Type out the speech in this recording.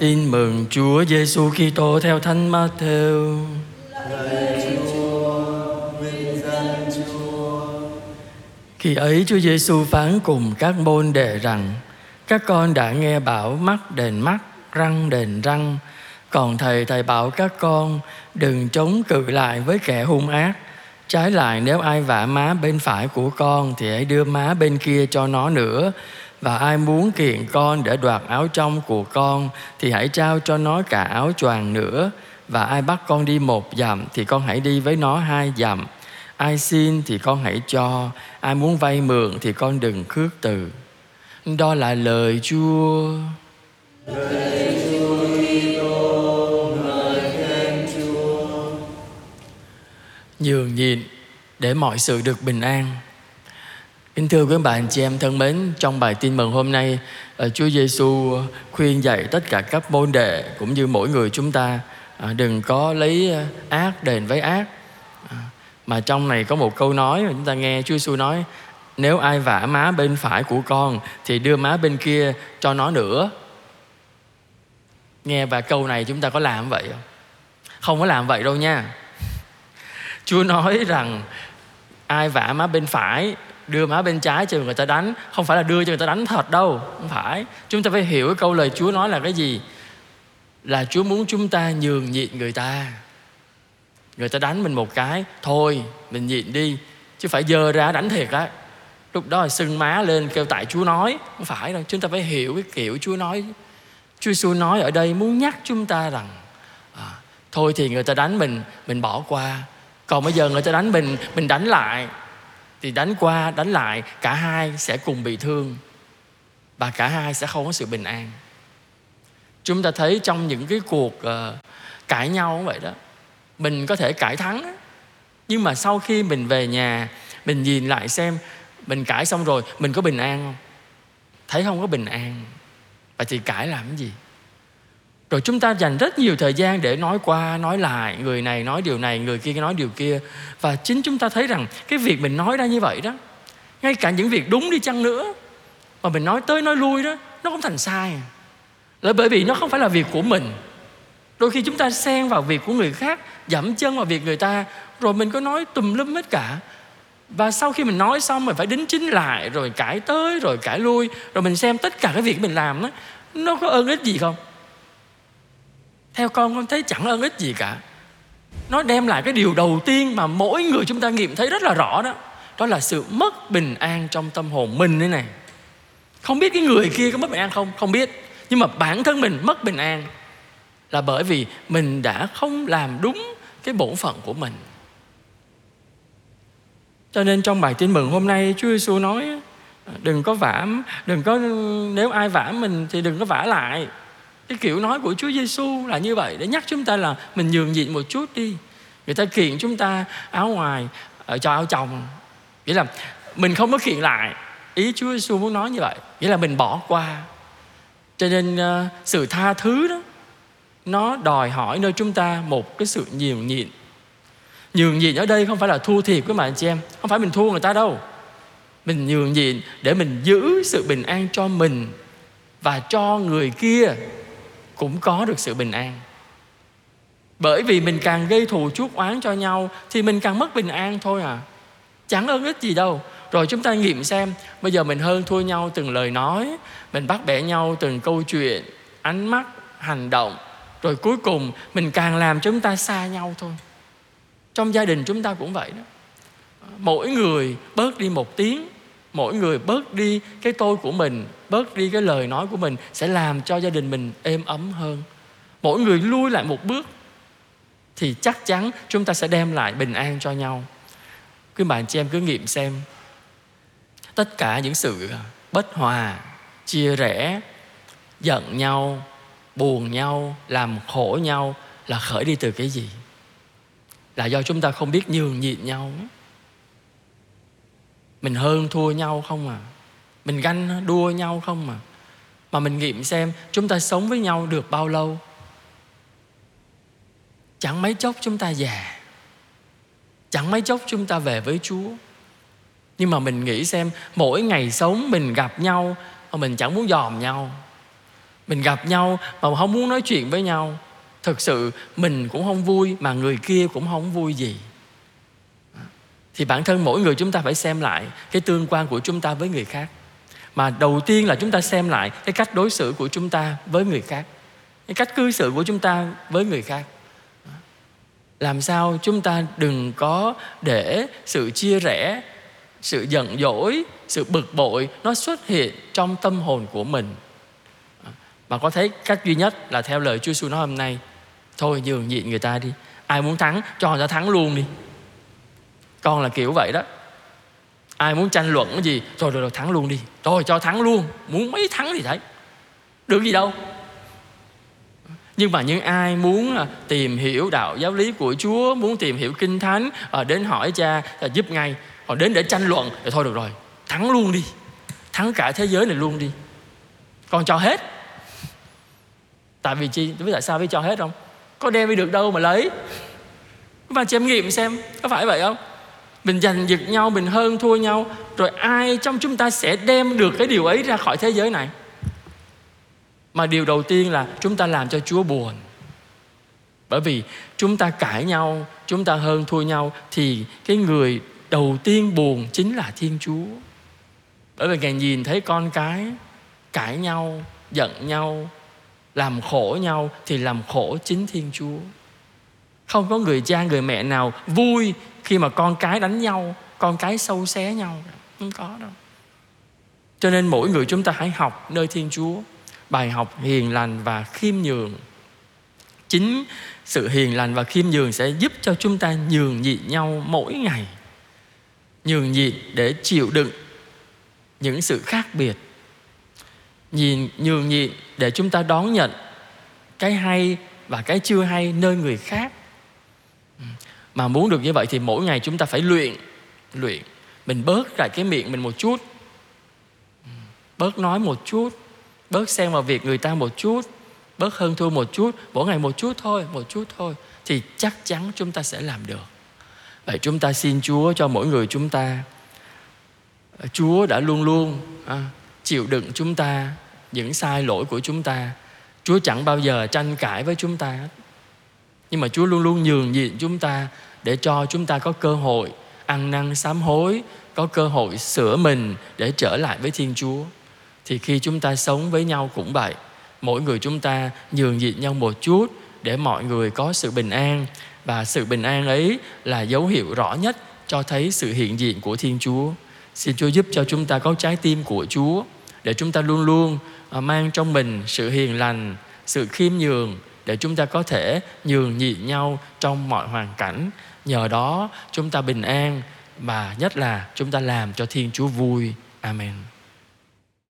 Tin mừng Chúa Giêsu Kitô theo Thánh Matthew. Khi ấy Chúa Giêsu phán cùng các môn đệ rằng: Các con đã nghe bảo mắt đền mắt, răng đền răng, còn thầy thầy bảo các con đừng chống cự lại với kẻ hung ác. Trái lại nếu ai vả má bên phải của con thì hãy đưa má bên kia cho nó nữa. Và ai muốn kiện con để đoạt áo trong của con thì hãy trao cho nó cả áo choàng nữa. Và ai bắt con đi một dặm thì con hãy đi với nó hai dặm. Ai xin thì con hãy cho, ai muốn vay mượn thì con đừng khước từ. Đó là lời Chúa. Lời nhường nhịn để mọi sự được bình an. Kính thưa quý bạn chị em thân mến, trong bài tin mừng hôm nay, ờ, Chúa Giêsu khuyên dạy tất cả các môn đệ cũng như mỗi người chúng ta ờ, đừng có lấy ờ, ác đền với ác. Mà trong này có một câu nói mà chúng ta nghe Chúa Giêsu nói nếu ai vả má bên phải của con thì đưa má bên kia cho nó nữa. Nghe và câu này chúng ta có làm vậy không? Không có làm vậy đâu nha Chúa nói rằng ai vả má bên phải đưa má bên trái cho người ta đánh. Không phải là đưa cho người ta đánh thật đâu không phải. Chúng ta phải hiểu cái câu lời Chúa nói là cái gì? Là Chúa muốn chúng ta nhường nhịn người ta. Người ta đánh mình một cái thôi mình nhịn đi chứ phải dơ ra đánh thiệt á. Lúc đó là sưng má lên kêu tại Chúa nói không phải đâu. Chúng ta phải hiểu cái kiểu Chúa nói. Chúa xu nói ở đây muốn nhắc chúng ta rằng à, thôi thì người ta đánh mình mình bỏ qua. Còn bây giờ người ta đánh mình mình đánh lại thì đánh qua đánh lại cả hai sẽ cùng bị thương và cả hai sẽ không có sự bình an chúng ta thấy trong những cái cuộc uh, cãi nhau như vậy đó mình có thể cãi thắng đó. nhưng mà sau khi mình về nhà mình nhìn lại xem mình cãi xong rồi mình có bình an không thấy không có bình an và thì cãi làm cái gì rồi chúng ta dành rất nhiều thời gian để nói qua, nói lại, người này nói điều này, người kia nói điều kia. Và chính chúng ta thấy rằng cái việc mình nói ra như vậy đó, ngay cả những việc đúng đi chăng nữa, mà mình nói tới nói lui đó, nó cũng thành sai. Là bởi vì nó không phải là việc của mình. Đôi khi chúng ta xen vào việc của người khác, dẫm chân vào việc người ta, rồi mình có nói tùm lum hết cả. Và sau khi mình nói xong mình phải đính chính lại, rồi cãi tới, rồi cãi lui, rồi mình xem tất cả cái việc mình làm đó nó có ơn ích gì không? Theo con con thấy chẳng ơn ích gì cả. Nó đem lại cái điều đầu tiên mà mỗi người chúng ta nghiệm thấy rất là rõ đó. Đó là sự mất bình an trong tâm hồn mình đây này. Không biết cái người kia có mất bình an không? Không biết. Nhưng mà bản thân mình mất bình an là bởi vì mình đã không làm đúng cái bổn phận của mình. Cho nên trong bài tin mừng hôm nay Chúa Giêsu nói đừng có vả, đừng có, nếu ai vả mình thì đừng có vả lại cái kiểu nói của Chúa Giêsu là như vậy để nhắc chúng ta là mình nhường nhịn một chút đi. Người ta kiện chúng ta áo ngoài ở cho áo chồng. Nghĩa là mình không có kiện lại. Ý Chúa Giêsu muốn nói như vậy nghĩa là mình bỏ qua. Cho nên uh, sự tha thứ đó nó đòi hỏi nơi chúng ta một cái sự nhường nhịn. Nhường nhịn ở đây không phải là thua thiệt với bạn chị em không phải mình thua người ta đâu. Mình nhường nhịn để mình giữ sự bình an cho mình và cho người kia cũng có được sự bình an. Bởi vì mình càng gây thù chuốc oán cho nhau, thì mình càng mất bình an thôi à. Chẳng ơn ích gì đâu. Rồi chúng ta nghiệm xem, bây giờ mình hơn thua nhau từng lời nói, mình bắt bẻ nhau từng câu chuyện, ánh mắt, hành động. Rồi cuối cùng, mình càng làm chúng ta xa nhau thôi. Trong gia đình chúng ta cũng vậy đó. Mỗi người bớt đi một tiếng mỗi người bớt đi cái tôi của mình, bớt đi cái lời nói của mình sẽ làm cho gia đình mình êm ấm hơn. Mỗi người lui lại một bước thì chắc chắn chúng ta sẽ đem lại bình an cho nhau. Quý bạn, chị em cứ nghiệm xem. Tất cả những sự bất hòa, chia rẽ, giận nhau, buồn nhau, làm khổ nhau là khởi đi từ cái gì? Là do chúng ta không biết nhường nhịn nhau mình hơn thua nhau không à? Mình ganh đua nhau không mà mà mình nghiệm xem chúng ta sống với nhau được bao lâu? Chẳng mấy chốc chúng ta già. Chẳng mấy chốc chúng ta về với chúa. Nhưng mà mình nghĩ xem, mỗi ngày sống mình gặp nhau mà mình chẳng muốn dòm nhau. Mình gặp nhau mà không muốn nói chuyện với nhau. Thực sự mình cũng không vui mà người kia cũng không vui gì thì bản thân mỗi người chúng ta phải xem lại cái tương quan của chúng ta với người khác. Mà đầu tiên là chúng ta xem lại cái cách đối xử của chúng ta với người khác. Cái cách cư xử của chúng ta với người khác. Làm sao chúng ta đừng có để sự chia rẽ, sự giận dỗi, sự bực bội nó xuất hiện trong tâm hồn của mình. Mà có thấy cách duy nhất là theo lời Chúa Giêsu nói hôm nay, thôi nhường nhịn người ta đi. Ai muốn thắng cho người ta thắng luôn đi con là kiểu vậy đó. Ai muốn tranh luận cái gì rồi rồi, rồi thắng luôn đi. Rồi cho thắng luôn. Muốn mấy thắng thì thấy. Được gì đâu. Nhưng mà những ai muốn à, tìm hiểu đạo giáo lý của Chúa muốn tìm hiểu kinh thánh à, đến hỏi cha là giúp ngay. Còn đến để tranh luận. Thì thôi được rồi. Thắng luôn đi. Thắng cả thế giới này luôn đi. Con cho hết. Tại vì chi biết tại sao biết cho hết không? Có đem đi được đâu mà lấy. Các bạn chém nghiệm xem có phải vậy không? Mình giành giật nhau, mình hơn thua nhau. Rồi ai trong chúng ta sẽ đem được cái điều ấy ra khỏi thế giới này? Mà điều đầu tiên là chúng ta làm cho chúa buồn. Bởi vì chúng ta cãi nhau, chúng ta hơn thua nhau, thì cái người đầu tiên buồn chính là thiên chúa. Bởi vì ngài nhìn thấy con cái cãi nhau, giận nhau, làm khổ nhau, thì làm khổ chính thiên chúa không có người cha, người mẹ nào vui khi mà con cái đánh nhau, con cái sâu xé nhau. Không có đâu. Cho nên mỗi người chúng ta hãy học nơi thiên chúa. Bài học hiền lành và khiêm nhường. Chính sự hiền lành và khiêm nhường sẽ giúp cho chúng ta nhường nhịn nhau mỗi ngày. Nhường nhịn để chịu đựng những sự khác biệt. Nhìn, nhường nhịn để chúng ta đón nhận cái hay và cái chưa hay nơi người khác mà muốn được như vậy thì mỗi ngày chúng ta phải luyện luyện. Mình bớt lại cái miệng mình một chút. Bớt nói một chút. Bớt xen vào việc người ta một chút. Bớt hơn thua một chút. Mỗi ngày một chút thôi một chút thôi. Thì chắc chắn chúng ta sẽ làm được. Vậy chúng ta xin chúa cho mỗi người chúng ta. Chúa đã luôn luôn à, chịu đựng chúng ta những sai lỗi của chúng ta. Chúa chẳng bao giờ tranh cãi với chúng ta. Nhưng mà chúa luôn luôn nhường nhịn chúng ta để cho chúng ta có cơ hội ăn năn sám hối, có cơ hội sửa mình để trở lại với thiên chúa. Thì khi chúng ta sống với nhau cũng vậy, mỗi người chúng ta nhường nhịn nhau một chút để mọi người có sự bình an. Và sự bình an ấy là dấu hiệu rõ nhất cho thấy sự hiện diện của thiên chúa. Xin chúa giúp cho chúng ta có trái tim của chúa để chúng ta luôn luôn à, mang trong mình sự hiền lành, sự khiêm nhường để chúng ta có thể nhường nhịn nhau trong mọi hoàn cảnh. Nhờ đó, chúng ta bình an và nhất là chúng ta làm cho thiên chúa vui. Amen.